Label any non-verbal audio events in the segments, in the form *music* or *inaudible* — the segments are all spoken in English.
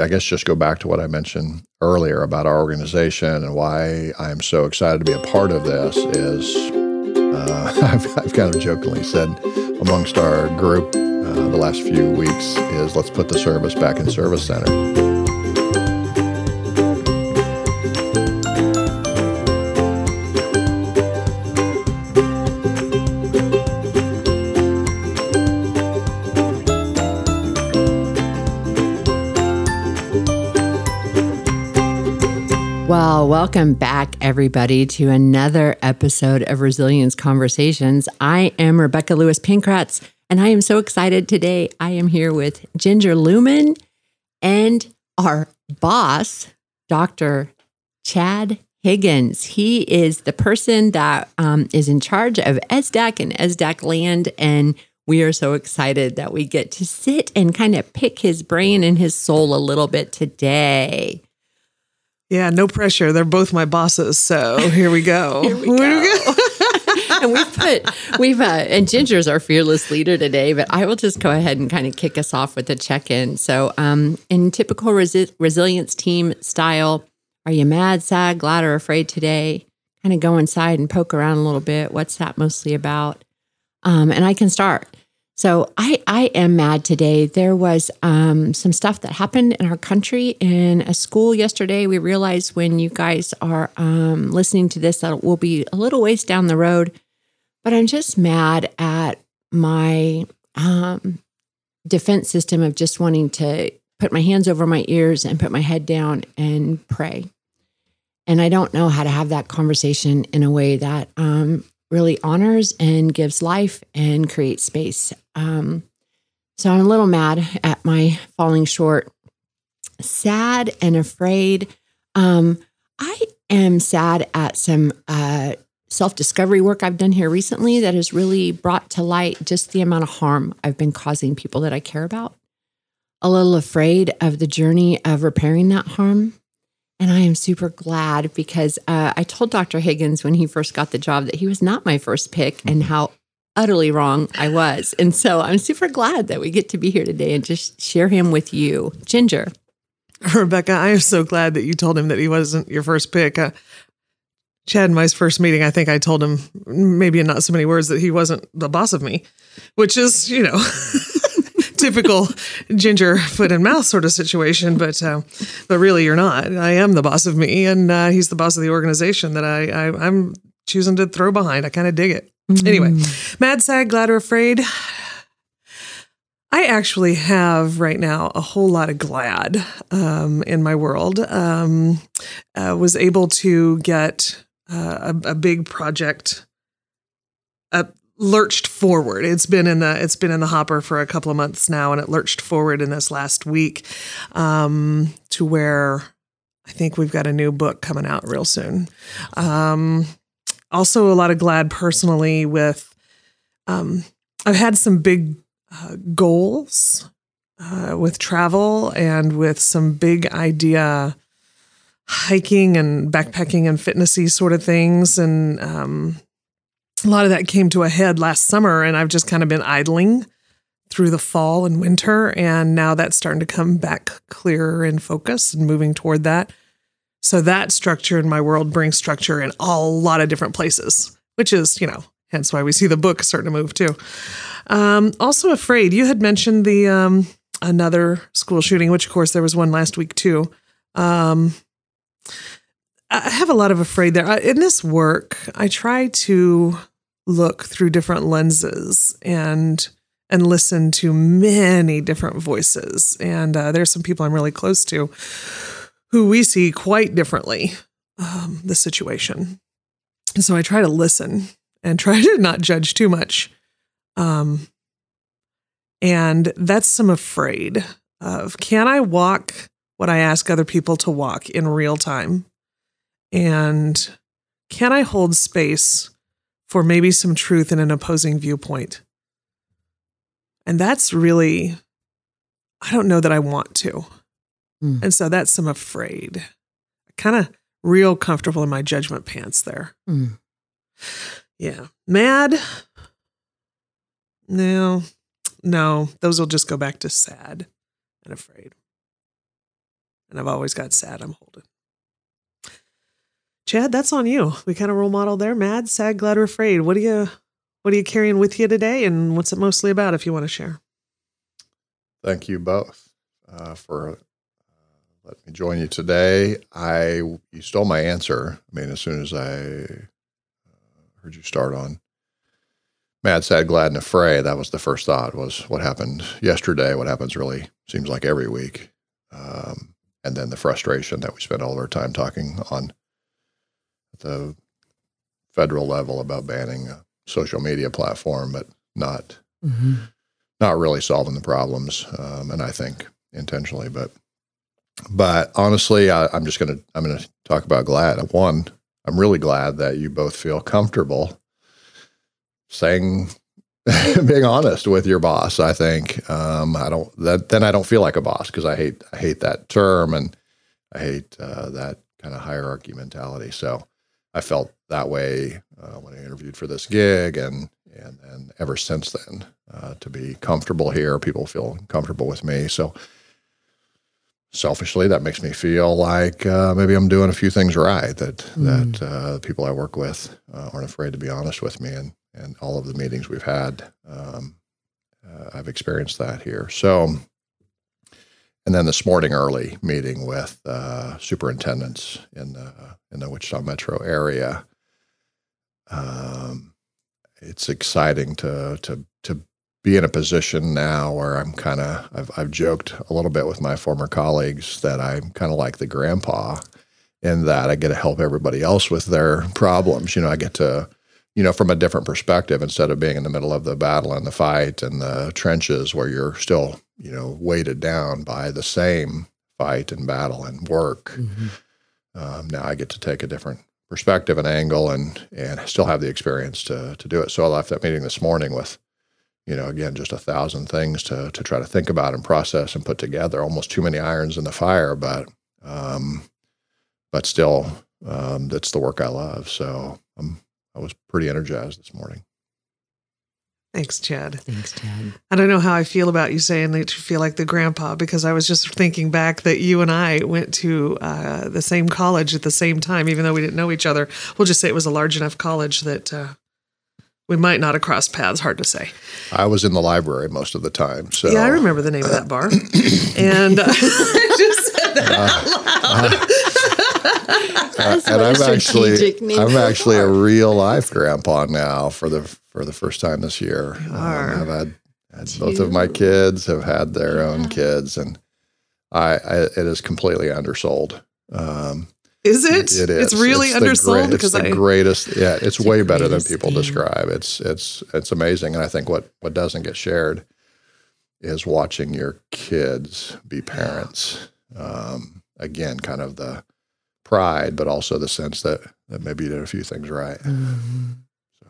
I guess just go back to what I mentioned earlier about our organization and why I'm so excited to be a part of this is uh, *laughs* I've, I've, kind of jokingly said amongst our group uh, the last few weeks is let's put the service back in service center. Welcome back, everybody, to another episode of Resilience Conversations. I am Rebecca Lewis Pankratz, and I am so excited today. I am here with Ginger Lumen and our boss, Dr. Chad Higgins. He is the person that um, is in charge of ESSDACK and ESSDACK land. And we are so excited that we get to sit and kind of pick his brain and his soul a little bit today. Yeah, no pressure. They're both my bosses. So here we go. *laughs* here we go. *laughs* *laughs* and we've put, we've, uh, and Ginger's our fearless leader today, but I will just go ahead and kind of kick us off with a check in. So, um, in typical resi- resilience team style, are you mad, sad, glad, or afraid today? Kind of go inside and poke around a little bit. What's that mostly about? Um, and I can start. So I, I am mad today. There was um, some stuff that happened in our country in a school yesterday. We realized when you guys are um, listening to this that it will be a little ways down the road. But I'm just mad at my um, defense system of just wanting to put my hands over my ears and put my head down and pray. And I don't know how to have that conversation in a way that um, really honors and gives life and creates space. Um, so I'm a little mad at my falling short, sad and afraid. Um, I am sad at some uh, self discovery work I've done here recently that has really brought to light just the amount of harm I've been causing people that I care about. A little afraid of the journey of repairing that harm and I am super glad because uh, I told Dr. Higgins when he first got the job that he was not my first pick and how utterly wrong I was. And so I'm super glad that we get to be here today and just share him with you. Ginger. Rebecca, I am so glad that you told him that he wasn't your first pick. Uh, Chad and my first meeting, I think I told him, maybe in not so many words, that he wasn't the boss of me, which is, you know. *laughs* typical ginger foot and mouth sort of situation, but uh, but really you're not. I am the boss of me, and uh, he's the boss of the organization that I, I am choosing to throw behind. I kind of dig it. Mm. Anyway, mad, sad, glad, or afraid. I actually have right now a whole lot of glad um, in my world. Um, uh, was able to get uh, a, a, big project lurched forward. It's been in the it's been in the hopper for a couple of months now, and it lurched forward in this last week um, to where I think we've got a new book coming out real soon. Um, also, a lot of glad personally with um, I've had some big uh, goals uh, with travel and with some big idea hiking and backpacking and fitnessy sort of things and um, a lot of that came to a head last summer, and I've just kind of been idling through the fall and winter. And now that's starting to come back clearer in focus and moving toward that. So that structure in my world brings structure in a lot of different places, which is, you know, hence why we see the book starting to move too. Um, also afraid. You had mentioned the um, another school shooting, which of course there was one last week too. Um, I have a lot of afraid there. In this work, I try to look through different lenses and and listen to many different voices. And uh, there's some people I'm really close to who we see quite differently um, the situation. And so I try to listen and *laughs* try to not judge too much. Um, and that's some afraid of can I walk what I ask other people to walk in real time? And can I hold space for maybe some truth in an opposing viewpoint. And that's really, I don't know that I want to. Mm. And so that's some afraid. Kind of real comfortable in my judgment pants there. Mm. Yeah. Mad? No, no, those will just go back to sad and afraid. and I've always got sad. I'm holding. Chad, that's on you. We kind of role model there. Mad, sad, glad, or afraid. What are you what are you carrying with you today and what's it mostly about if you want to share? Thank you both uh, for letting me join you today. I you stole my answer. I mean, as soon as I uh, heard you start on mad, sad, glad, and afraid, that was the first thought was what happened yesterday. What happens really seems like every week, um, and then the frustration that we spend all of our time talking on the federal level about banning a social media platform, but not mm-hmm. not really solving the problems. Um, and I think intentionally, but but honestly, I, I'm just gonna I'm gonna talk about glad. One, I'm really glad that you both feel comfortable saying *laughs* being honest with your boss. I think um, I don't that then I don't feel like a boss because I hate I hate that term and I hate uh, that kind of hierarchy mentality. So I felt that way uh, when I interviewed for this gig, and and and ever since then, uh, to be comfortable here, people feel comfortable with me. So selfishly, that makes me feel like uh, maybe I'm doing a few things right. That mm. that uh, the people I work with uh, aren't afraid to be honest with me, and and all of the meetings we've had, um, uh, I've experienced that here. So and then this morning early meeting with uh, superintendents in the in the Wichita metro area. Um, it's exciting to to to be in a position now where I'm kind of I've I've joked a little bit with my former colleagues that I'm kind of like the grandpa in that I get to help everybody else with their problems. You know, I get to you know, from a different perspective instead of being in the middle of the battle and the fight and the trenches where you're still, you know, weighted down by the same fight and battle and work. Mm-hmm. Um, now I get to take a different perspective and angle and and still have the experience to to do it. So I left that meeting this morning with, you know, again just a thousand things to to try to think about and process and put together. Almost too many irons in the fire, but um, but still, um, that's the work I love. So I'm I was pretty energized this morning. Thanks, Chad. Thanks, Chad. I don't know how I feel about you saying that you feel like the grandpa because I was just thinking back that you and I went to uh, the same college at the same time, even though we didn't know each other. We'll just say it was a large enough college that uh, we might not have crossed paths. Hard to say. I was in the library most of the time. So yeah, I remember the name of that bar, *coughs* and uh, *laughs* I just said that out loud. *laughs* Uh, and I'm actually I'm actually a real life grandpa now for the for the first time this year. Um, I've had, had both of my kids have had their yeah. own kids, and I, I, it is completely undersold. Um, is it? It is. It's really it's undersold the, because it's the I, greatest. Yeah, it's, it's way better than people thing. describe. It's it's it's amazing, and I think what what doesn't get shared is watching your kids be parents. Um, again, kind of the pride, but also the sense that that maybe you did a few things right. Mm-hmm. So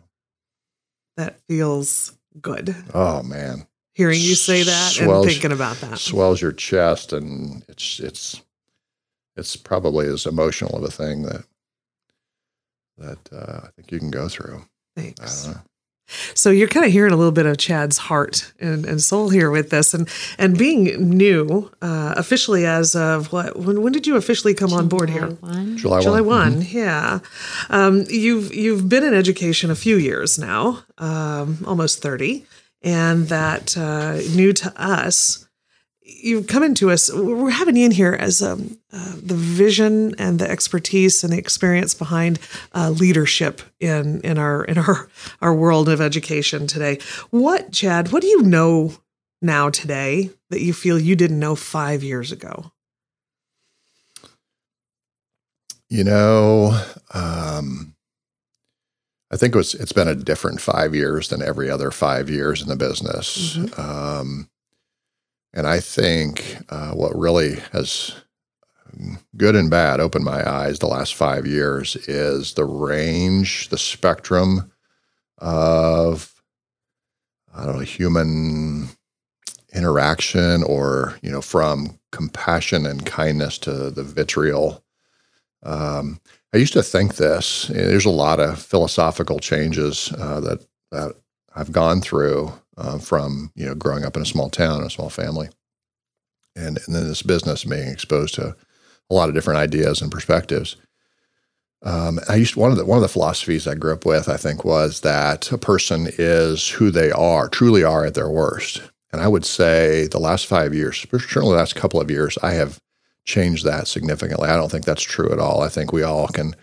that feels good. Oh man, hearing you say that swells, and thinking about that swells your chest, and it's it's it's probably as emotional of a thing that that uh, I think you can go through. Thanks. So you're kind of hearing a little bit of Chad's heart and, and soul here with this, and and being new uh, officially as of what? When, when did you officially come July on board here? July 1. July one. July one. Mm-hmm. Yeah. Um, you've you've been in education a few years now, um, almost thirty, and that uh, new to us you've come into us. We're having you in here as um, uh, the vision and the expertise and the experience behind uh, leadership in in our in our our world of education today. What, Chad? What do you know now today that you feel you didn't know five years ago? You know, um, I think it was. It's been a different five years than every other five years in the business. Mm-hmm. Um, and I think uh, what really has good and bad opened my eyes the last five years is the range, the spectrum of I don't know human interaction, or you know, from compassion and kindness to the vitriol. Um, I used to think this. There's a lot of philosophical changes uh, that that I've gone through uh, from you know growing up in a small town, a small family, and and then this business being exposed to a lot of different ideas and perspectives. Um, I used one of the one of the philosophies I grew up with. I think was that a person is who they are, truly are at their worst. And I would say the last five years, certainly the last couple of years, I have changed that significantly. I don't think that's true at all. I think we all can,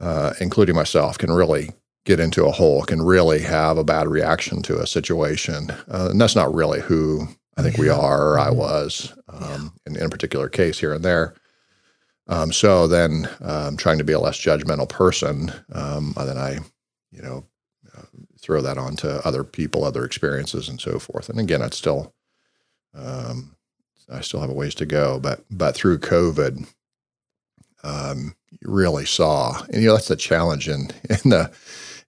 uh, including myself, can really get into a hole, can really have a bad reaction to a situation, uh, and that's not really who I think yeah. we are or I mm-hmm. was um, yeah. in, in a particular case here and there. Um, so then, um, trying to be a less judgmental person, um, then I, you know, uh, throw that on to other people, other experiences, and so forth. And again, it's still, um, I still have a ways to go, but but through COVID, um, you really saw, and you know that's the challenge in *laughs* in the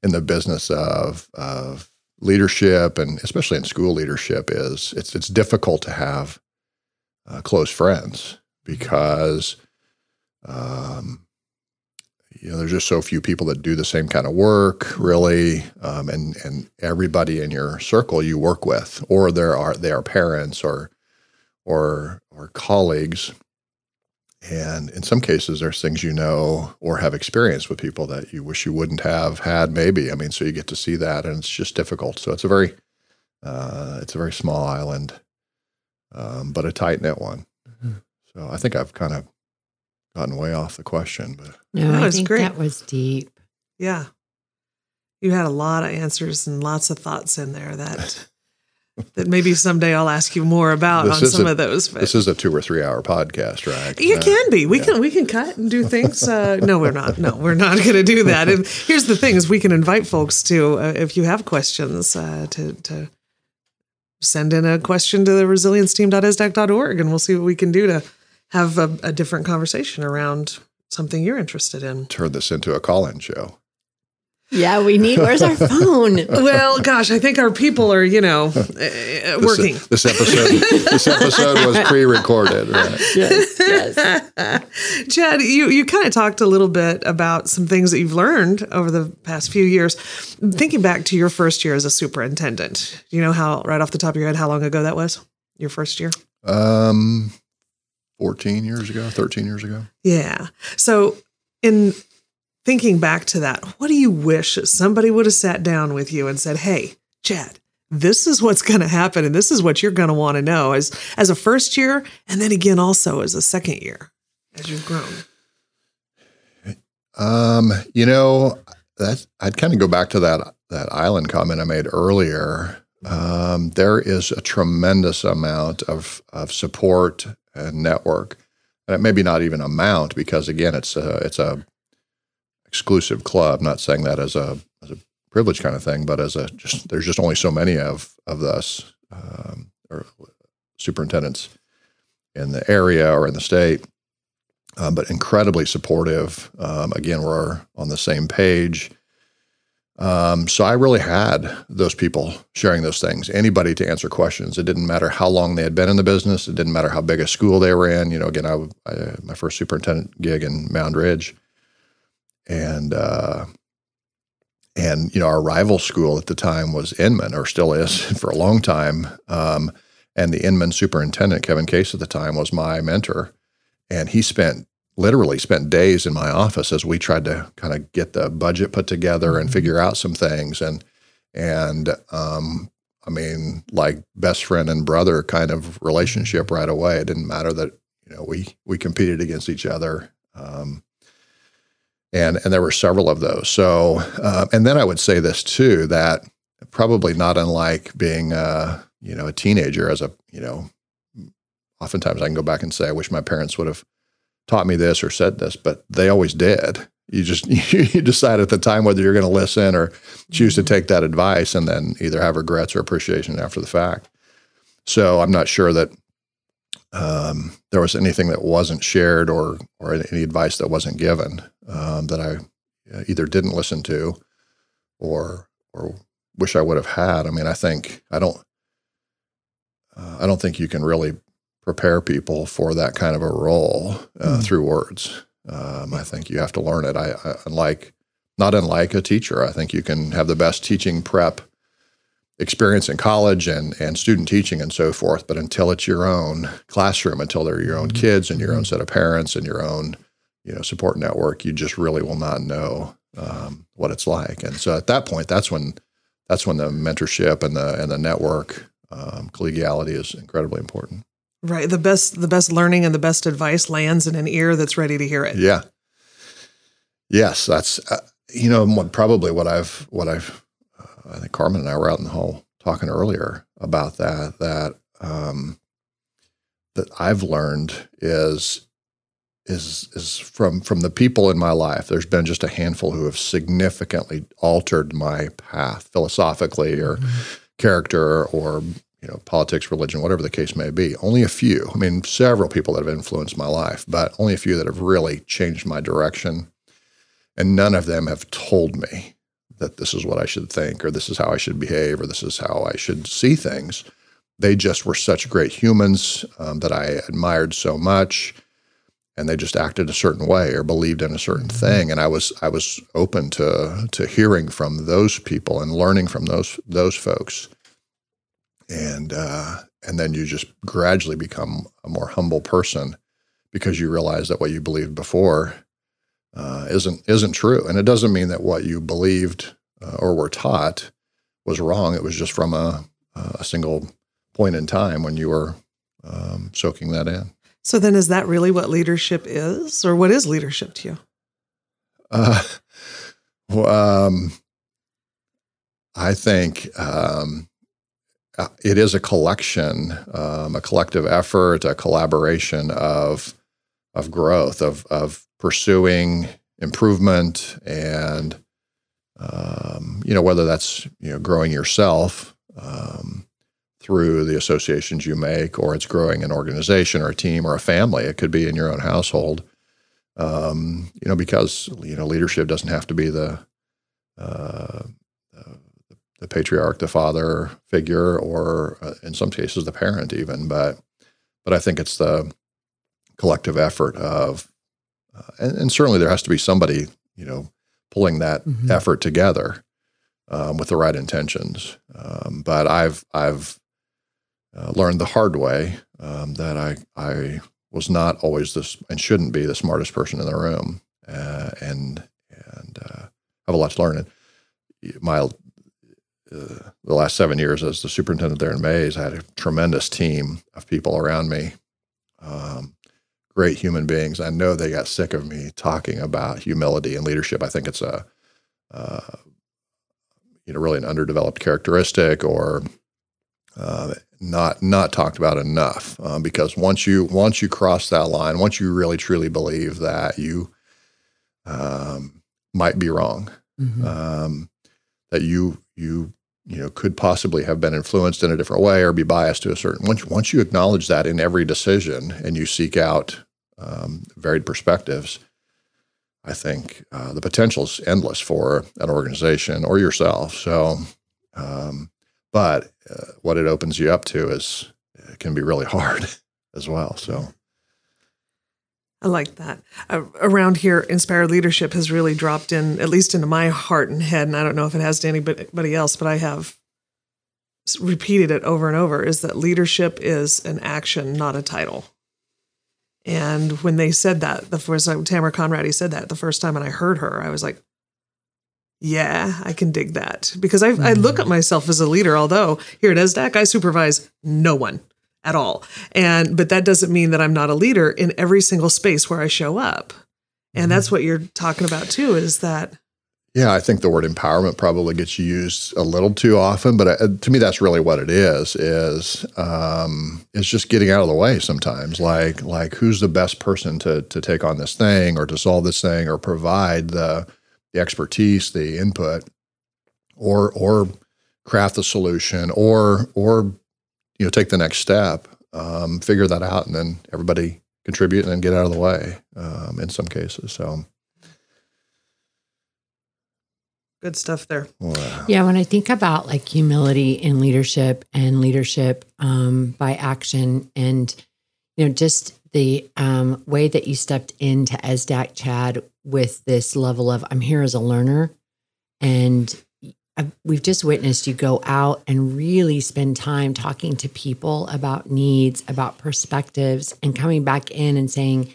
in the business of of leadership and especially in school leadership is it's it's difficult to have uh, close friends because um, you know there's just so few people that do the same kind of work really um, and and everybody in your circle you work with or there are they are parents or or or colleagues and in some cases, there's things you know or have experienced with people that you wish you wouldn't have had, maybe. I mean, so you get to see that, and it's just difficult. So it's a very, uh, it's a very small island, um, but a tight knit one. Mm-hmm. So I think I've kind of gotten way off the question, but no, that I think great. that was deep. Yeah, you had a lot of answers and lots of thoughts in there that *laughs* that maybe someday I'll ask you more about this on some a, of those. But. This is a two or three hour podcast, right? You uh, can be. We yeah. can we can cut and do things. Uh, no, we're not. No, we're not going to do that. And here's the thing: is we can invite folks to, uh, if you have questions, uh, to to send in a question to the resilienceteam.essdack.org, and we'll see what we can do to have a, a different conversation around something you're interested in. Turn this into a call-in show. Yeah, we need. Where's our phone? *laughs* well, gosh, I think our people are, you know, uh, working. This, this, episode, this episode was *laughs* pre-recorded. Right? Yes, yes. *laughs* Chad, you you kind of talked a little bit about some things that you've learned over the past few years. Thinking back to your first year as a superintendent, you know how right off the top of your head how long ago that was? Your first year? Um, fourteen years ago, thirteen years ago. Yeah. So in thinking back to that, what do you wish somebody would have sat down with you and said, "Hey, Chad, this is what's going to happen and this is what you're going to want to know as as a first year and then again also as a second year as you've grown?" Um, you know, that I'd kind of go back to that that island comment I made earlier. Um, there is a tremendous amount of of support and network, and it maybe not even amount because again, it's a it's a exclusive club. Not saying that as a as a privilege kind of thing, but as a just there's just only so many of of us um, or superintendents in the area or in the state. Um, but incredibly supportive. Um, again, we're on the same page. Um, so I really had those people sharing those things. Anybody to answer questions. It didn't matter how long they had been in the business. It didn't matter how big a school they were in. You know, again, I, I my first superintendent gig in Moundridge and uh, and you know our rival school at the time was Inman, or still is *laughs* for a long time. Um, and the Inman superintendent, Kevin Case, at the time was my mentor, and he spent literally spent days in my office as we tried to kind of get the budget put together and mm-hmm. figure out some things and and um, I mean like best friend and brother kind of relationship right away. It didn't matter that you know we we competed against each other. Um, and and there were several of those. So, uh, and then I would say this too that probably not unlike being uh, you know a teenager as a you know, oftentimes I can go back and say I wish my parents would have taught me this or said this, but they always did. You just *laughs* you decide at the time whether you're going to listen or choose to mm-hmm. take that advice, and then either have regrets or appreciation after the fact. So I'm not sure that um, there was anything that wasn't shared or or any advice that wasn't given um, that I uh, either didn't listen to or or wish I would have had. I mean, I think I don't uh, I don't think you can really prepare people for that kind of a role uh, mm. through words. Um, I think you have to learn it. I, I unlike not unlike a teacher. I think you can have the best teaching prep experience in college and and student teaching and so forth. But until it's your own classroom, until they're your own kids and your own set of parents and your own you know support network, you just really will not know um, what it's like. And so at that point, that's when that's when the mentorship and the and the network um, collegiality is incredibly important. Right. The best the best learning and the best advice lands in an ear that's ready to hear it. Yeah. Yes, that's uh, you know probably what I've what I've I think Carmen and I were out in the hall talking earlier about that that um, that I've learned is is is from from the people in my life. There's been just a handful who have significantly altered my path philosophically or mm-hmm. character or you know politics, religion, whatever the case may be. Only a few. I mean, several people that have influenced my life, but only a few that have really changed my direction. And none of them have told me that this is what I should think or this is how I should behave or this is how I should see things. They just were such great humans um, that I admired so much and they just acted a certain way or believed in a certain mm-hmm. thing and i was i was open to to hearing from those people and learning from those those folks and uh, and then you just gradually become a more humble person because you realize that what you believed before uh, isn't isn't true. And it doesn't mean that what you believed uh, or were taught was wrong. It was just from a a single point in time when you were um, soaking that in. So then, is that really what leadership is, or what is leadership to you? Uh, *laughs* well, um, I think um, it is a collection, um, a collective effort, a collaboration of of growth, of of pursuing improvement, and um, you know whether that's you know growing yourself, um, through the associations you make, or it's growing an organization or a team or a family. It could be in your own household. Um, you know, because you know leadership doesn't have to be the uh, the patriarch, the father figure, or uh, in some cases the parent even. But but I think it's the collective effort of, uh, and, and, certainly there has to be somebody you know pulling that mm-hmm. effort together um, with the right intentions. Um, but I've I've uh, learned the hard way um, that I I was not always this and shouldn't be the smartest person in the room, uh, and and uh, have a lot to learn. And my uh, the last seven years as the superintendent there in Maize, I had a tremendous team of people around me, um, great human beings. I know they got sick of me talking about humility and leadership. I think it's a uh, you know really an underdeveloped characteristic or uh, not not talked about enough uh, because once you once you cross that line, once you really truly believe that you um, might be wrong, mm-hmm. um, that you you you know could possibly have been influenced in a different way or be biased to a certain once once you acknowledge that in every decision and you seek out um, varied perspectives, I think uh, the potential is endless for an organization or yourself. So. Um, but uh, what it opens you up to is it uh, can be really hard *laughs* as well. So. I like that. Uh, around here, inspired leadership has really dropped in, at least into my heart and head. And I don't know if it has to anybody else, but I have repeated it over and over is that leadership is an action, not a title. And when they said that, the first time Tamara Conradi said that the first time and I heard her, I was like, yeah, I can dig that because I, mm. I look at mm. myself as a leader. Although here at ESSDACK, I supervise no one at all, and but that doesn't mean that I'm not a leader in every single space where I show up. And mm. that's what you're talking about too. Is that? Yeah, I think the word empowerment probably gets used a little too often, but uh, to me, that's really what it is. Is um, just getting out of the way sometimes. Like like who's the best person to to take on this thing or to solve this thing or provide the the expertise, the input, or or craft the solution, or or you know take the next step, um, figure that out, and then everybody contribute and then get out of the way. Um, in some cases, so good stuff there. Yeah, when I think about like humility in leadership and leadership um, by action, and you know, just the um, way that you stepped into ESSDACK, Chad, with this level of I'm here as a learner, and we've just witnessed you go out and really spend time talking to people about needs, about perspectives, and coming back in and saying,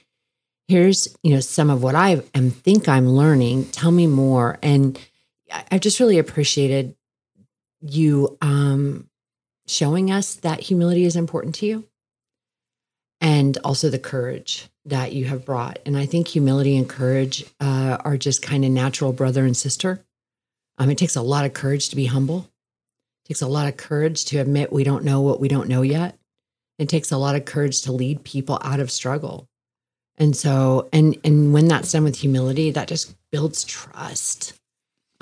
"Here's you know some of what I am think I'm learning. Tell me more." And I just really appreciated you um, showing us that humility is important to you, and also the courage that you have brought. And I think humility and courage uh, are just kind of natural brother and sister um, it takes a lot of courage to be humble. It takes a lot of courage to admit we don't know what we don't know yet. It takes a lot of courage to lead people out of struggle. And so, and and when that's done with humility, that just builds trust.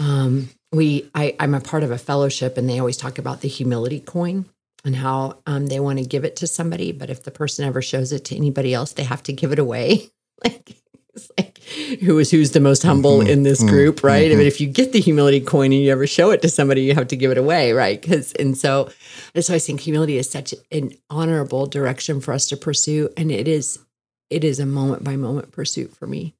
Um, we, I, I'm a part of a fellowship, and they always talk about the humility coin and how um, they want to give it to somebody, but if the person ever shows it to anybody else, they have to give it away. *laughs* like it's like who is who's the most humble mm-hmm. in this mm-hmm. group, right? Mm-hmm. I mean, if you get the humility coin and you ever show it to somebody, you have to give it away, right? Because and so that's why I think humility is such an honorable direction for us to pursue, and it is it is a moment by moment pursuit for me.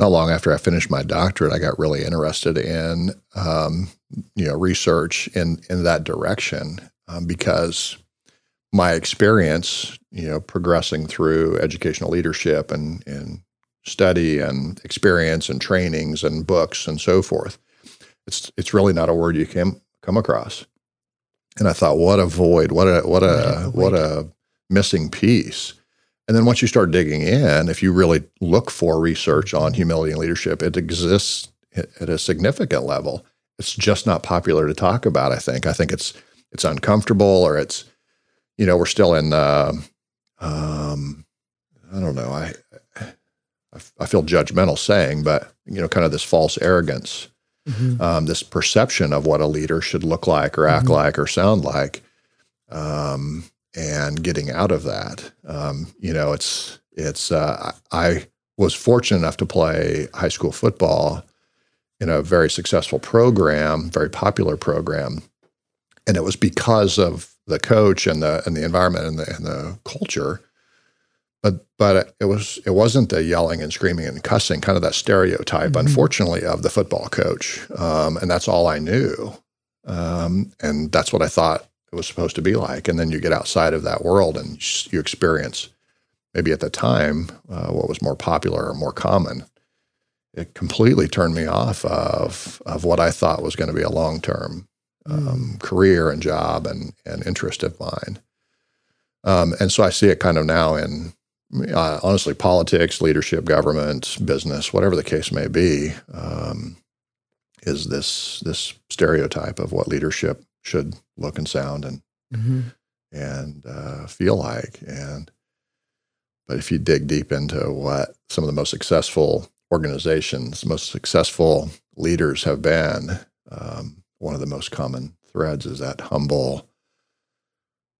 Not long after I finished my doctorate, I got really interested in um, you know research in in that direction um, because my experience, you know, progressing through educational leadership and, and study and experience and trainings and books and so forth, it's it's really not a word you can come across. And I thought, what a void, what a what a what a missing piece. And then once you start digging in, if you really look for research on humility and leadership, it exists at a significant level. It's just not popular to talk about. I think. I think it's it's uncomfortable or it's you know, we're still in, uh, um, I don't know, I, I feel judgmental saying, but you know, kind of this false arrogance, mm-hmm. um, this perception of what a leader should look like or act mm-hmm. like or sound like, um, and getting out of that. Um, you know, it's it's. Uh, I was fortunate enough to play high school football in a very successful program, very popular program, and it was because of the coach and the and the environment and the and the culture. But but it was it wasn't the yelling and screaming and cussing, kind of that stereotype, mm-hmm. unfortunately, of the football coach. Um, and that's all I knew, um, and that's what I thought it was supposed to be like. And then you get outside of that world and you experience maybe at the time uh, what was more popular or more common. It completely turned me off of of what I thought was going to be a long term um, mm. career and job and, and interest of mine. Um, and so I see it kind of now in uh, honestly politics, leadership, government, business, whatever the case may be, um, is this this stereotype of what leadership should look and sound and mm-hmm. and uh, feel like. And but if you dig deep into what some of the most successful organizations, most successful leaders have been, um, one of the most common threads is that humble,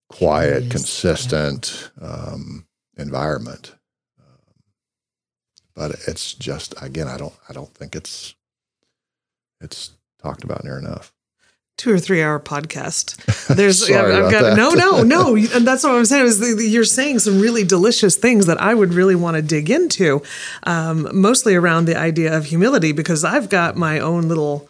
quiet, consistent yeah. um, environment. Um, but it's just again, I don't, I don't think it's it's talked about near enough two or three hour podcast. *laughs* There's Sorry I've, I've got that. no, no, no. *laughs* And that's what I'm saying is the, the, you're saying some really delicious things that I would really want to dig into, um, mostly around the idea of humility because I've got my own little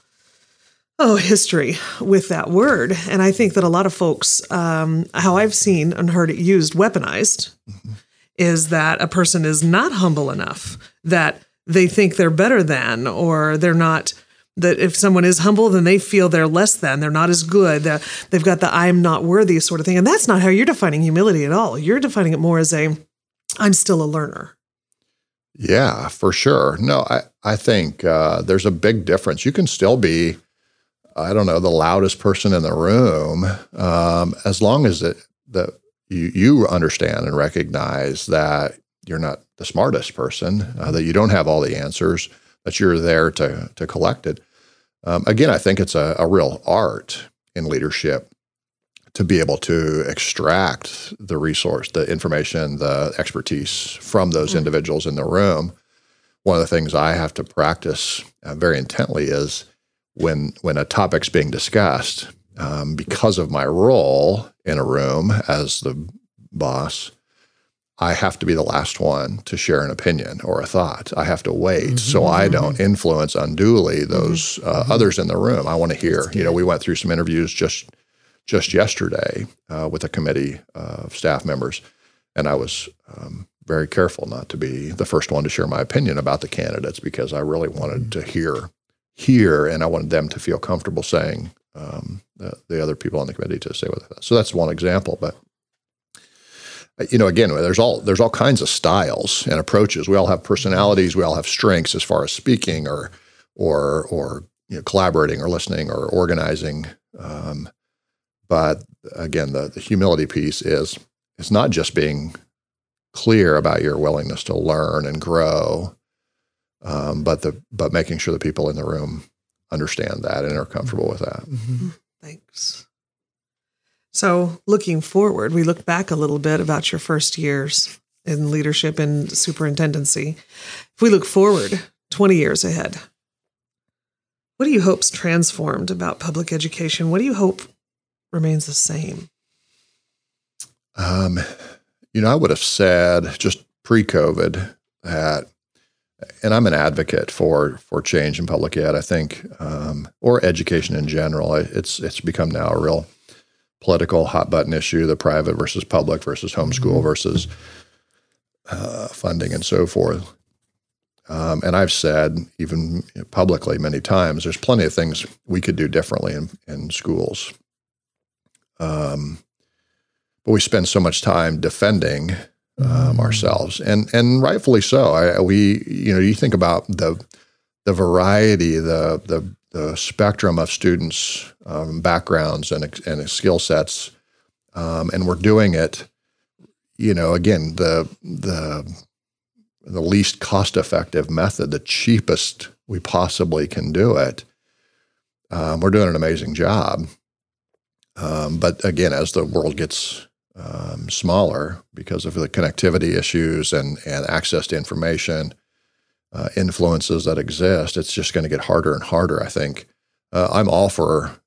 oh history with that word and i think that a lot of folks um, how i've seen and heard it used weaponized mm-hmm. is that a person is not humble enough that they think they're better than or they're not that if someone is humble then they feel they're less than they're not as good they've got the i'm not worthy sort of thing. And that's not how you're defining humility at all. You're defining it more as a i'm still a learner. Yeah for sure. No i, I think uh, there's a big difference. You can still be I don't know, the loudest person in the room, um, as long as it, that you, you understand and recognize that you're not the smartest person, uh, that you don't have all the answers, that you're there to, to collect it. Um, again, I think it's a, a real art in leadership to be able to extract the resource, the information, the expertise from those mm-hmm. individuals in the room. One of the things I have to practice uh, very intently is when when a topic's being discussed, um, because of my role in a room as the boss, I have to be the last one to share an opinion or a thought. I have to wait so I don't influence unduly those uh, others in the room. I want to hear. You know, we went through some interviews just just yesterday uh, with a committee of staff members, and I was um, very careful not to be the first one to share my opinion about the candidates because I really wanted to hear hear, and I wanted them to feel comfortable saying um, the, the other people on the committee to say what. So that's one example, but you know, again, there's all there's all kinds of styles and approaches. We all have personalities. We all have strengths as far as speaking or or or you know, collaborating or listening or organizing. Um, but again, the, the humility piece is it's not just being clear about your willingness to learn and grow, um, but the but making sure the people in the room understand that and are comfortable with that. Mm-hmm. Thanks. So, looking forward, we look back a little bit about your first years in leadership and superintendency. If we look forward 20 years ahead, what do you hope's transformed about public education? What do you hope remains the same? Um, you know, I would have said just pre-COVID that, and I'm an advocate for for change in public ed. I think, um, or education in general. It's it's become now a real political hot button issue: the private versus public versus homeschool versus uh, funding and so forth. Um, and I've said, even publicly many times, there's plenty of things we could do differently in, in schools. Um, but we spend so much time defending um, ourselves, and and rightfully so. I, we, you know, you think about the the variety, the the the spectrum of students' um, backgrounds and and skill sets, um, and we're doing it. You know, again, the the the least cost effective method, the cheapest we possibly can do it. Um, we're doing an amazing job. Um, but again, as the world gets um, smaller because of the connectivity issues and, and access to information, uh, influences that exist, it's just going to get harder and harder, I think. Uh, I'm all for,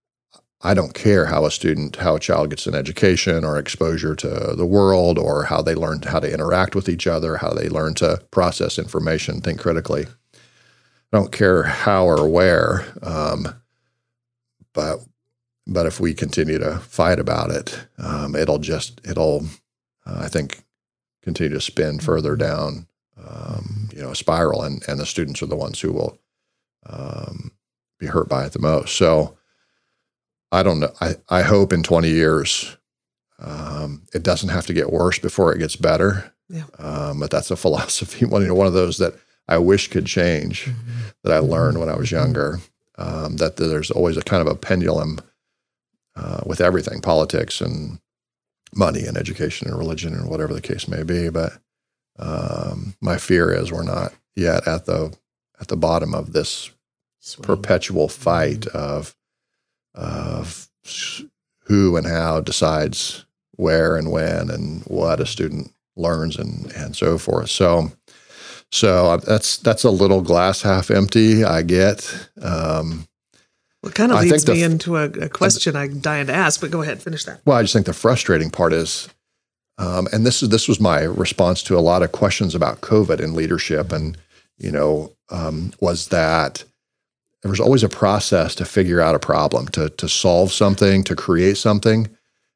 I don't care how a student, how a child gets an education or exposure to the world or how they learn how to interact with each other, how they learn to process information, think critically. I don't care how or where, um, but but if we continue to fight about it, um, it'll just it'll uh, I think continue to spin further down um, you know a spiral, and and the students are the ones who will um, be hurt by it the most. So I don't know. I I hope in twenty years um, it doesn't have to get worse before it gets better. Yeah. Um, but that's a *laughs* philosophy. One you know one of those that I wish could change Mm-hmm. that I learned when I was younger. Um, that there's always a kind of a pendulum uh, with everything, politics and money and education and religion and whatever the case may be. But um, my fear is we're not yet at the at the bottom of this Swing. perpetual fight of of who and how decides where and when and what a student learns and and so forth. So so that's that's a little glass half empty. I get. Um, Well, it kind of leads the me into a, a question I'm dying to ask, but go ahead, finish that. Well, I just think the frustrating part is, um, and this is this was my response to a lot of questions about COVID and leadership, and you know, um, was that there was always a process to figure out a problem, to to solve something, to create something.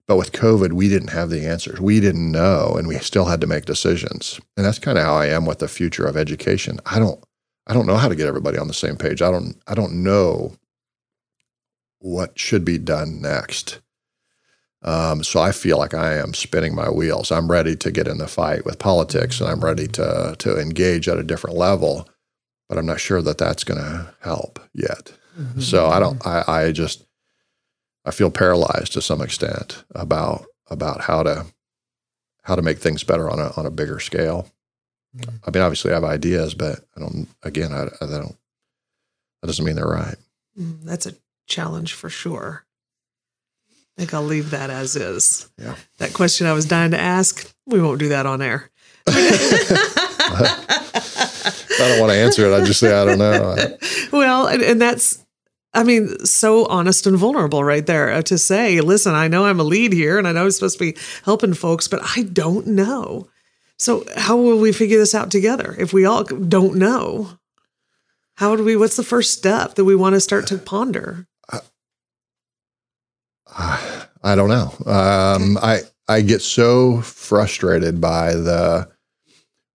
But with COVID, we didn't have the answers. We didn't know, and we still had to make decisions. And that's kind of how I am with the future of education. I don't, I don't know how to get everybody on the same page. I don't, I don't know what should be done next. Um, so I feel like I am spinning my wheels. I'm ready to get in the fight with politics, and I'm ready to to engage at a different level. But I'm not sure that that's going to help yet. So I don't. I, I just I feel paralyzed to some extent about about how to how to make things better on a on a bigger scale. I mean, obviously, I have ideas, but I don't. Again, I, I don't. That doesn't mean they're right. Mm, That's a challenge for sure. I think I'll leave that as is. Yeah. That question I was dying to ask, we won't do that on air. I don't want to answer it. I just say I don't know. well, and, and that's, I mean, so honest and vulnerable right there uh, to say, listen, I know I'm a lead here and I know I'm supposed to be helping folks, but I don't know. So how will we figure this out together if we all don't know? How would we? What's the first step that we want to start to ponder? I don't know. Um, I I get so frustrated by the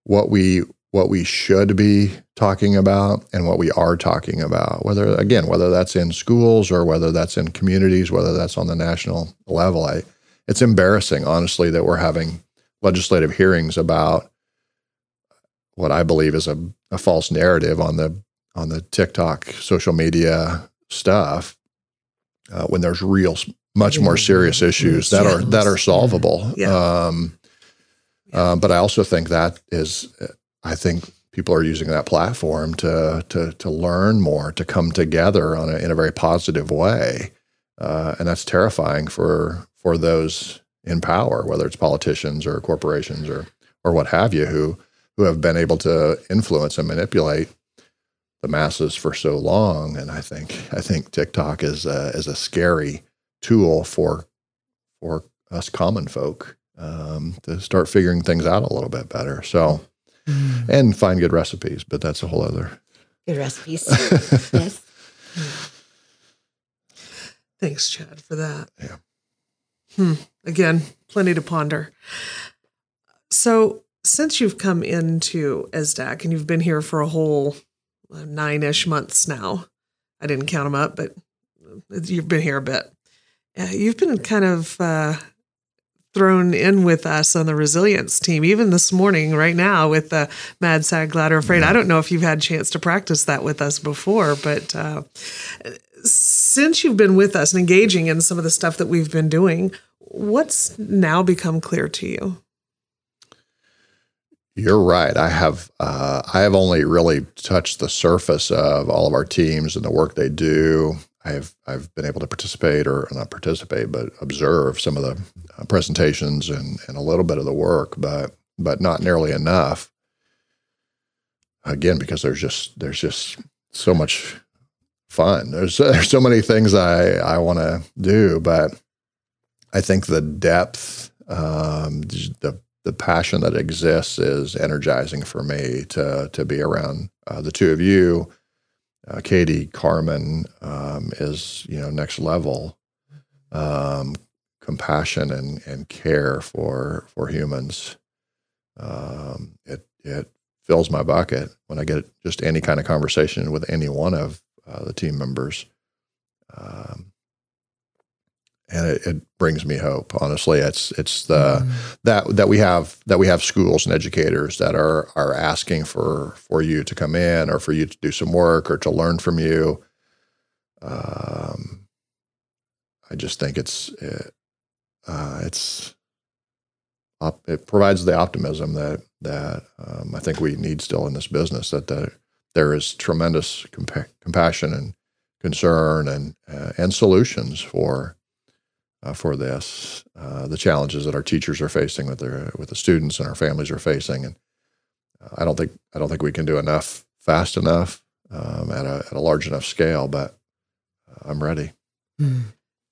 what we what we should be talking about and what we are talking about. Whether again, whether that's in schools or whether that's in communities, whether that's on the national level. I it's embarrassing, honestly, that we're having legislative hearings about what I believe is a, a false narrative on the on the TikTok social media stuff uh, when there's real much more serious issues that are that are solvable. Yeah. Um, uh, but I also think that is, I think people are using that platform to to to learn more, to come together on a, in a very positive way, uh, and that's terrifying for for those in power, whether it's politicians or corporations or or what have you, who who have been able to influence and manipulate the masses for so long. And I think I think TikTok is a, is a scary tool for for us common folk um, to start figuring things out a little bit better. So Mm. and find good recipes, but that's a whole other. Good recipes. *laughs* yes. Thanks, Chad, for that. Yeah. Hmm. Again, plenty to ponder. So, since you've come into ESSDACK and you've been here for a whole nine ish months now, I didn't count them up, but you've been here a bit. Uh, you've been kind of uh, thrown in with us on the resilience team, even this morning, right now, with the Mad, Sad, Glad, or Afraid. I don't know if you've had a chance to practice that with us before, but uh, since you've been with us and engaging in some of the stuff that we've been doing, what's now become clear to you? You're right. I have uh, I have only really touched the surface of all of our teams and the work they do. I've I've been able to participate or not participate, but observe some of the uh, presentations and and a little bit of the work, but but not nearly enough. Again, because there's just there's just so much fun. There's *laughs* there's so many things I I want to do, but I think the depth, um, the the passion that exists is energizing for me to to be around uh, the two of you. Uh, Katie Carmen um, is you know next level um, compassion and and care for for humans. Um, it it fills my bucket when I get just any kind of conversation with any one of uh, the team members. Um, and it, it, brings me hope. Honestly, it's it's the mm. that that we have that we have schools and educators that are are asking for for you to come in or for you to do some work or to learn from you. Um, I just think it's it, uh, it's op- it provides the optimism that that um, I think we need still in this business. That the, there is tremendous compa- compassion and concern and uh, and solutions for uh, for this, uh, the challenges that our teachers are facing with their with the students and our families are facing, and uh, I don't think I don't think we can do enough fast enough um, at a at a large enough scale. But uh, I'm ready. Mm.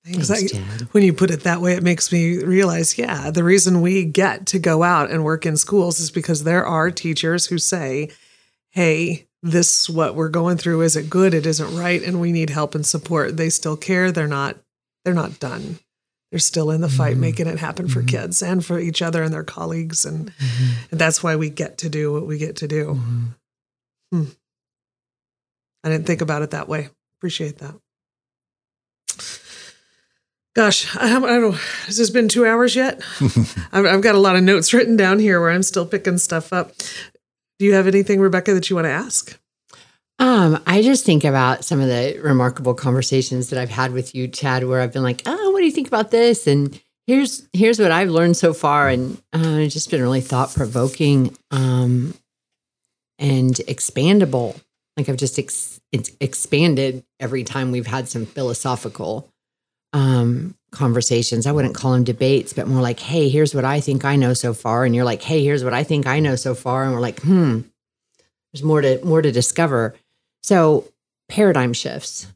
Thanks, when you put it that way, it makes me realize, yeah, the reason we get to go out and work in schools is because there are teachers who say, "Hey, this what we're going through isn't good, it isn't right, and we need help and support." They still care. They're not. They're not done they're still in the fight mm-hmm. making it happen for mm-hmm. kids and for each other and their colleagues and, mm-hmm. and that's why we get to do what we get to do mm-hmm. hmm. i didn't think about it that way appreciate that gosh i, I don't know has this been two hours yet *laughs* I've, I've got a lot of notes *laughs* written down here where i'm still picking stuff up do you have anything rebecca that you want to ask um, I just think about some of the remarkable conversations that I've had with you, Chad, where I've been like, "Oh, what do you think about this?" And here's here's what I've learned so far, and uh, it's just been really thought provoking um, and expandable. Like I've just ex- it's expanded every time we've had some philosophical um, conversations. I wouldn't call them debates, but more like, "Hey, here's what I think I know so far," and you're like, "Hey, here's what I think I know so far," and we're like, "Hmm." There's more to more to discover. So, paradigm shifts.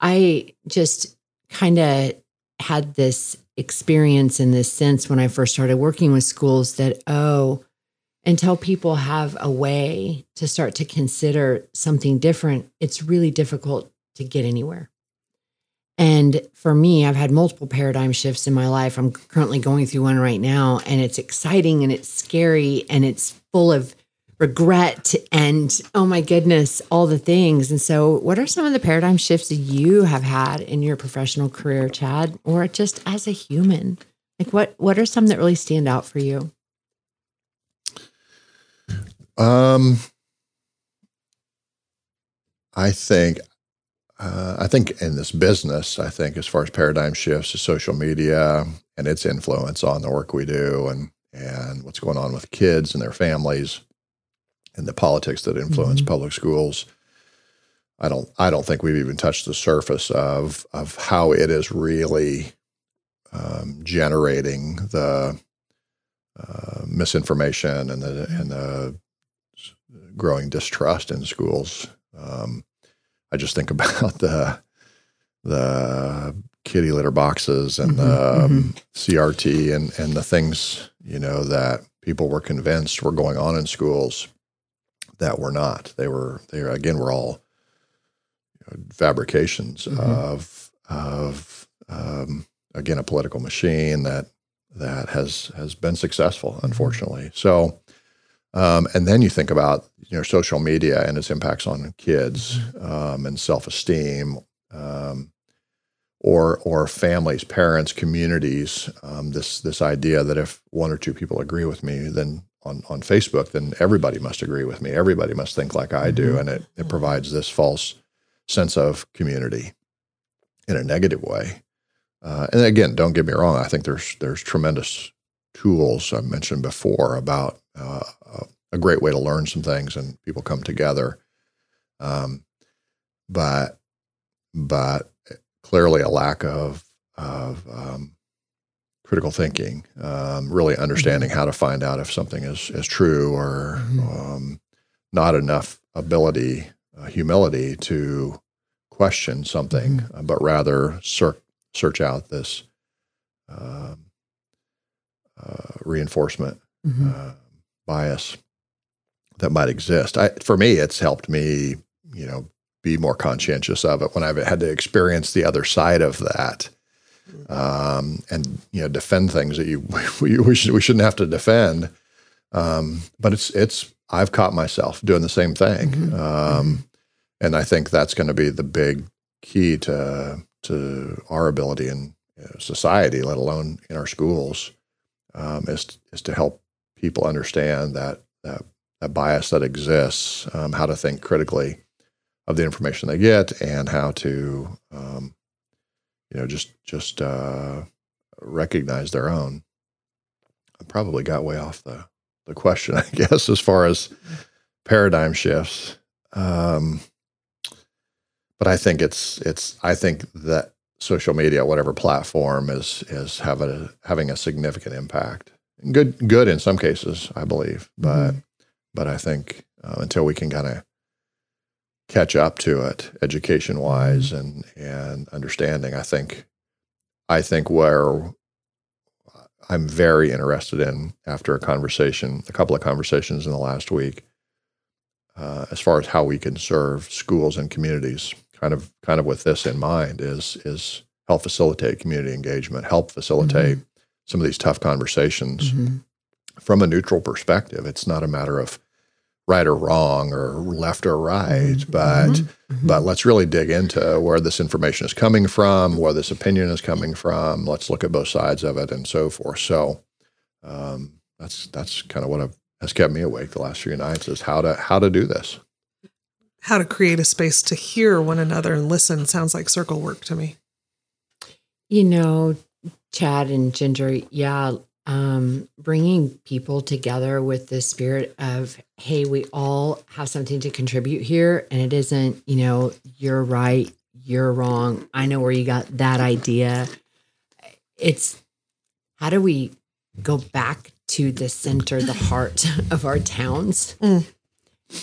I just kind of had this experience in this sense when I first started working with schools that, oh, until people have a way to start to consider something different, it's really difficult to get anywhere. And for me, I've had multiple paradigm shifts in my life. I'm currently going through one right now, and it's exciting and it's scary and it's full of regret and oh my goodness, all the things. And so, what are some of the paradigm shifts that you have had in your professional career, Chad, or just as a human? Like what what are some that really stand out for you? Um I think uh, I think in this business, I think as far as paradigm shifts to social media and its influence on the work we do and and what's going on with kids and their families and the politics that influence Mhm. public schools. I don't I don't think we've even touched the surface of of how it is really um, generating the uh, misinformation and the and the growing distrust in schools. Um, I just think *laughs* about the the kitty litter boxes and Mhm, the um, CRT and and the things you know that people were convinced were going on in schools that were not. They were they were, again were all you know, fabrications Mhm. of of um, again a political machine that that has has been successful, unfortunately. So, um, and then you think about you know social media and its impacts on kids um, and self esteem, um, or or families, parents, communities. Um, this this idea that if one or two people agree with me, then on on Facebook, then everybody must agree with me. Everybody must think like I do, Mhm. and it it provides this false sense of community in a negative way. Uh, and again, don't get me wrong. I think there's there's tremendous tools I mentioned before about uh, a great way to learn some things and people come together. Um, but but clearly a lack of of um, critical thinking, um, really understanding how to find out if something is is true or Mhm. um, not enough ability, uh, humility to question something, uh, but rather search search out this um, uh, reinforcement uh, bias that might exist. I, for me, it's helped me, you know, be more conscientious of it when I've had to experience the other side of that, um, and you know, defend things that you *laughs* we, we, should, we shouldn't have to defend. Um, but it's it's I've caught myself doing the same thing, Mhm. um, and I think that's going to be the big key to to our ability in you know, society, let alone in our schools, um, is is to help people understand that that, that bias that exists, um, how to think critically of the information they get, and how to um, you know just just uh, recognize their own. I probably got way off the the question, *laughs* I guess, as far as paradigm shifts. Um, but I think it's it's I think that social media, whatever platform, is is have a, having a significant impact. Good good in some cases, I believe, but but I think uh, until we can kind of catch up to it education wise and and understanding, I think I think where I'm very interested in after a conversation, a couple of conversations in the last week, uh, as far as how we can serve schools and communities, kind of kind of with this in mind, is is help facilitate community engagement, help facilitate some of these tough conversations Mhm. from a neutral perspective. It's not a matter of right or wrong or left or right, Mhm. but Mhm. but let's really dig into where this information is coming from, where this opinion is coming from. Let's look at both sides of it and so forth. So um, that's that's kind of what I've, has kept me awake the last few nights is how to how to do this. How to create a space to hear one another and listen sounds like circle work to me. You know, Chad and Ginger, yeah, um, bringing people together with the spirit of, hey, we all have something to contribute here. And it isn't, you know, you're right, you're wrong. I know where you got that idea. It's how do we go back to the center, the heart *laughs* of our towns Mm.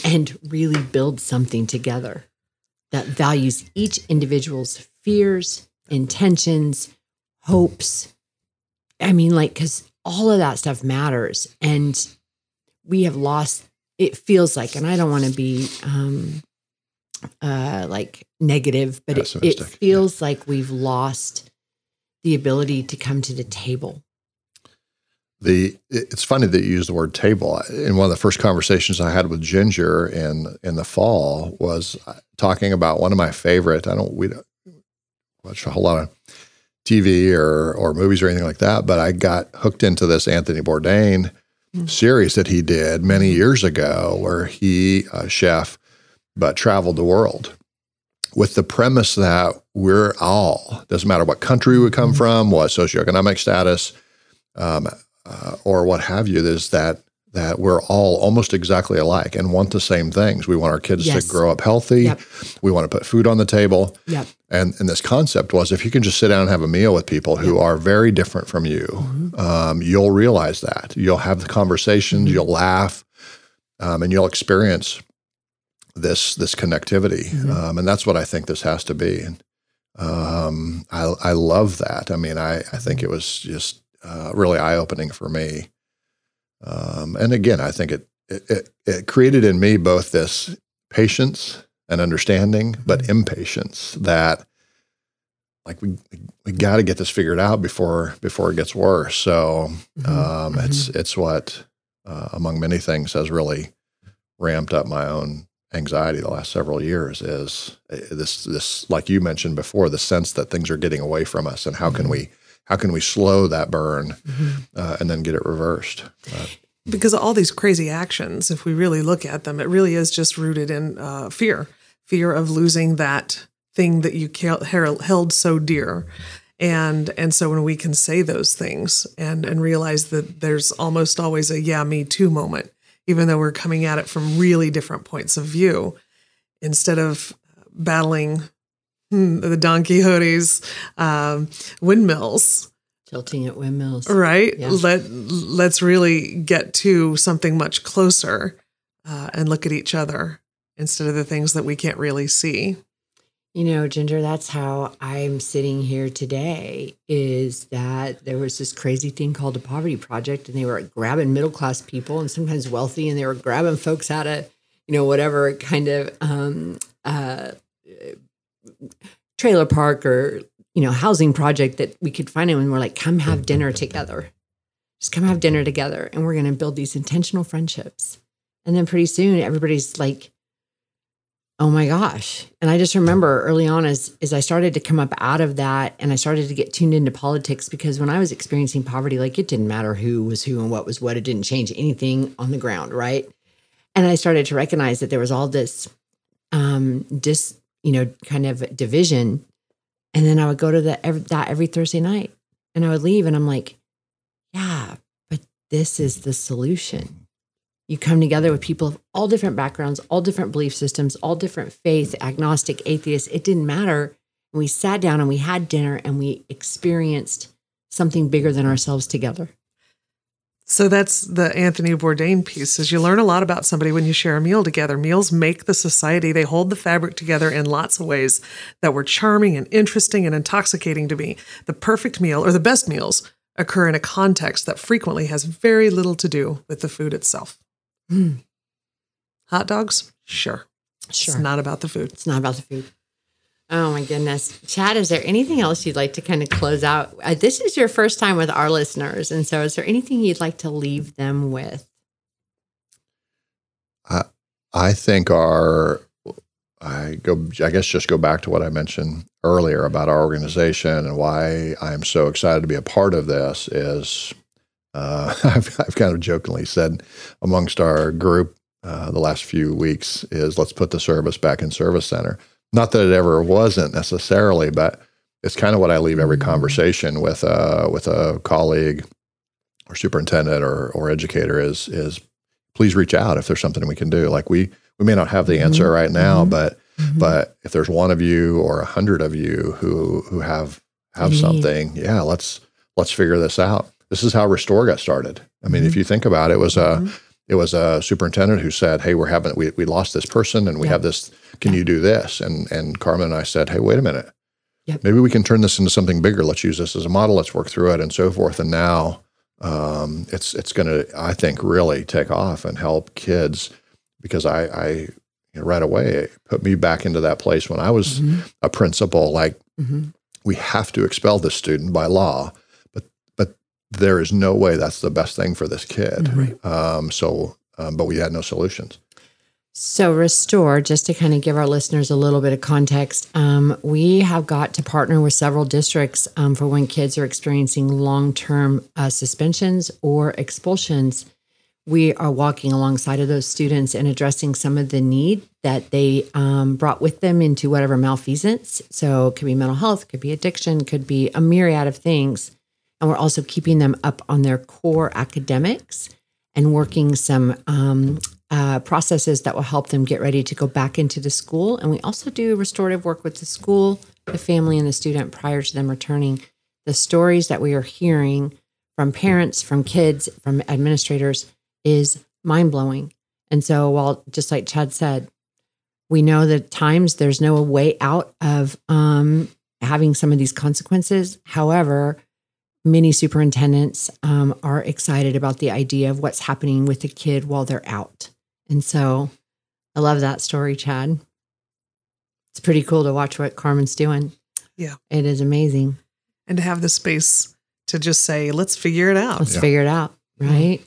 and really build something together that values each individual's fears, intentions, hopes. I mean, like, because all of that stuff matters. And we have lost. It feels like, and I don't want to be um, uh, like negative, but it, it Pessimistic, yeah. feels like we've lost the ability to come to the table. The it's funny that you use the word table. In one of the first conversations I had with Ginger in in the fall was uh, talking about one of my favorite. I don't we don't watch a whole lot of TV or or movies or anything like that, but I got hooked into this Anthony Bourdain Mm. series that he did many years ago, where he a chef but traveled the world with the premise that we're all doesn't matter what country we come Mhm. from, what socioeconomic status, um, uh, or what have you, is that that we're all almost exactly alike and want the same things. We want our kids Yes. to grow up healthy. Yep. We want to put food on the table. Yep. And and this concept was if you can just sit down and have a meal with people who are very different from you, Mhm. um, you'll realize that. You'll have the conversations, Mhm. you'll laugh, um, and you'll experience this this connectivity. Mhm. Um, and that's what I think this has to be. And um, I I love that. I mean, I I think it was just uh, really eye opening for me. Um, and again, I think it, it it created in me both this patience and understanding, but impatience that like we we got to get this figured out before before it gets worse. So Mhm. um, it's it's what uh, among many things has really ramped up my own anxiety the last several years is uh, this this like you mentioned before the sense that things are getting away from us and how can Mhm. we how can we slow that burn Mhm. uh, and then get it reversed because all these crazy actions, if we really look at them, it really is just rooted in uh, fear fear of losing that thing that you held so dear. And and so when we can say those things and and realize that there's almost always a yeah me too moment, even though we're coming at it from really different points of view, instead of battling the Don Quixote's um, windmills, Tilting at windmills. right Yeah. let let's really get to something much closer uh, and look at each other instead of the things that we can't really see You know, Ginger, that's how I'm sitting here today is that there was this crazy thing called the Poverty Project, and they were grabbing middle class people and sometimes wealthy, and they were grabbing folks out of, you know, whatever kind of um, uh, trailer park or, you know, housing project that we could find them. And we're like, come have dinner together. Just come have dinner together. And we're going to build these intentional friendships. And then pretty soon, everybody's like, Oh my gosh. And I just remember early on as as I started to come up out of that and I started to get tuned into politics because when I was experiencing poverty, like it didn't matter who was who and what was what. It didn't change anything on the ground, right? And I started to recognize that there was all this um dis, you know, kind of division. And then I would go to the every, that every Thursday night and I would leave and I'm like, yeah, but this is the solution you come together with people of all different backgrounds, all different belief systems, all different faith, agnostic, atheist. It didn't matter. We sat down and we had dinner and we experienced something bigger than ourselves together. So that's the anthony bourdain piece is you learn a lot about somebody when you share a meal together. Meals make the society. They hold the fabric together in lots of ways that were charming and interesting and intoxicating to me. The perfect meal or the best meals occur in a context that frequently has very little to do with the food itself. Hmm. hot dogs? Sure. Sure. it's not about the food. It's not about the food. Oh my goodness. Chad, is there anything else you'd like to kind of close out? Uh, this is your first time with our listeners. And so is there anything you'd like to leave them with? I think our I go I guess just go back to what I mentioned earlier about our organization and why I'm so excited to be a part of this is uh, *laughs* I've, I've kind of jokingly said amongst our group uh, the last few weeks is let's put the service back in service center. Not that it ever wasn't necessarily, but it's kind of what I leave every conversation with uh, with a colleague or superintendent or or educator is is please reach out if there's something we can do. Like we we may not have the answer right now, Mhm. but but if there's one of you or a hundred of you who who have have Need. something, yeah, let's let's figure this out. This is how Restore got started. I mean, if you think about it, it was a Mhm. it was a superintendent who said, "Hey, we're having we we lost this person, and we Yeah. have this. Can you do this?" And and Carmen and I said, "Hey, wait a minute. Yep. Maybe we can turn this into something bigger. Let's use this as a model. Let's work through it, and so forth." And now um, it's it's going to I think really take off and help kids because I, I you know, right away it put me back into that place when I was Mm-hmm. a principal. Like Mhm. we have to expel this student by law, but but there is no way that's the best thing for this kid. Mm-hmm. Um, so, um, but we had no solutions. So, Restore, just to kind of give our listeners a little bit of context, um, we have got to partner with several districts um, for when kids are experiencing long term uh, suspensions or expulsions. We are walking alongside of those students and addressing some of the need that they um, brought with them into whatever malfeasance. So, it could be mental health, could be addiction, could be a myriad of things. And we're also keeping them up on their core academics and working some um, uh, processes that will help them get ready to go back into the school. And we also do restorative work with the school, the family, and the student prior to them returning. The stories that we are hearing from parents, from kids, from administrators is mind blowing. And so, while just like Chad said, we know that at times there's no way out of um, having some of these consequences. However, many superintendents um, are excited about the idea of what's happening with the kid while they're out. And so I love that story, Chad. It's pretty cool to watch what Carmen's doing. Yeah. It is amazing. and to have the space to just say, let's figure it out. Let's Yeah. figure it out. Mm-hmm. Right.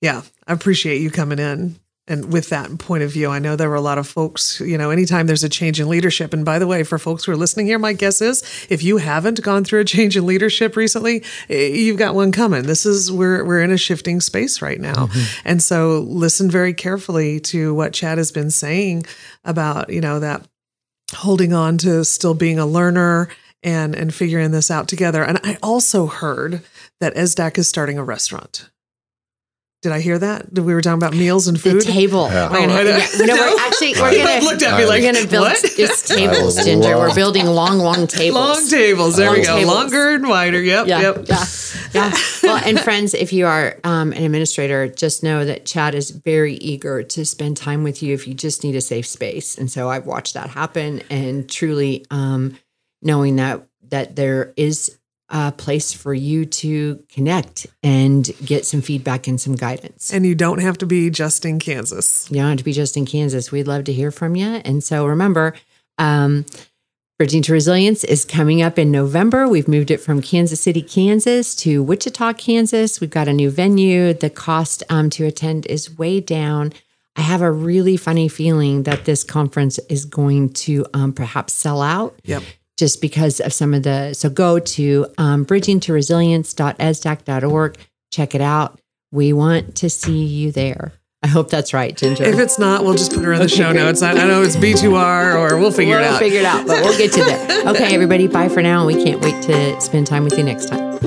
Yeah, I appreciate you coming in and with that point of view. I know there were a lot of folks, you know, anytime there's a change in leadership. And by the way, for folks who are listening here, my guess is if you haven't gone through a change in leadership recently, eh, you've got one coming. This is we're we're in a shifting space right now. And so listen very carefully to what Chad has been saying about, you know, that holding on to still being a learner and and figuring this out together. And I also heard that ESSDACK is starting a restaurant. Did I hear that? Did we were talking about meals and The food? table. Yeah. We're *laughs* gonna, Oh, I know. yeah, you know, we're actually we're They gonna both looked at me like, we're gonna build what? it's *laughs* tables, Ginger. We're building long, long tables. Long tables. There we go. tables. Longer and wider. Yep. yeah, Yep. yeah, yeah. Well, and friends, if you are um, an administrator, just know that Chad is very eager to spend time with you if you just need a safe space. And so I've watched that happen, and truly um, knowing that that there is a place for you to connect and get some feedback and some guidance. And you don't have to be just in Kansas. You don't have to be just in Kansas. We'd love to hear from you. And so remember, um, Bridging to Resilience is coming up in November. We've moved it from Kansas City, Kansas to Wichita, Kansas. We've got a new venue. The cost um, to attend is way down. I have a really funny feeling that this conference is going to um, perhaps sell out Yep. Just because of some of the. So go to um, bridgingtoresilience.essdack.org, check it out. We want to see you there. I hope that's right, Ginger. If it's not, we'll just put her in the show great. notes. I, I know it's B2R or we'll figure we'll it out. We'll figure it out, but we'll get to there. *laughs* Okay, everybody, bye for now. We can't wait to spend time with you next time.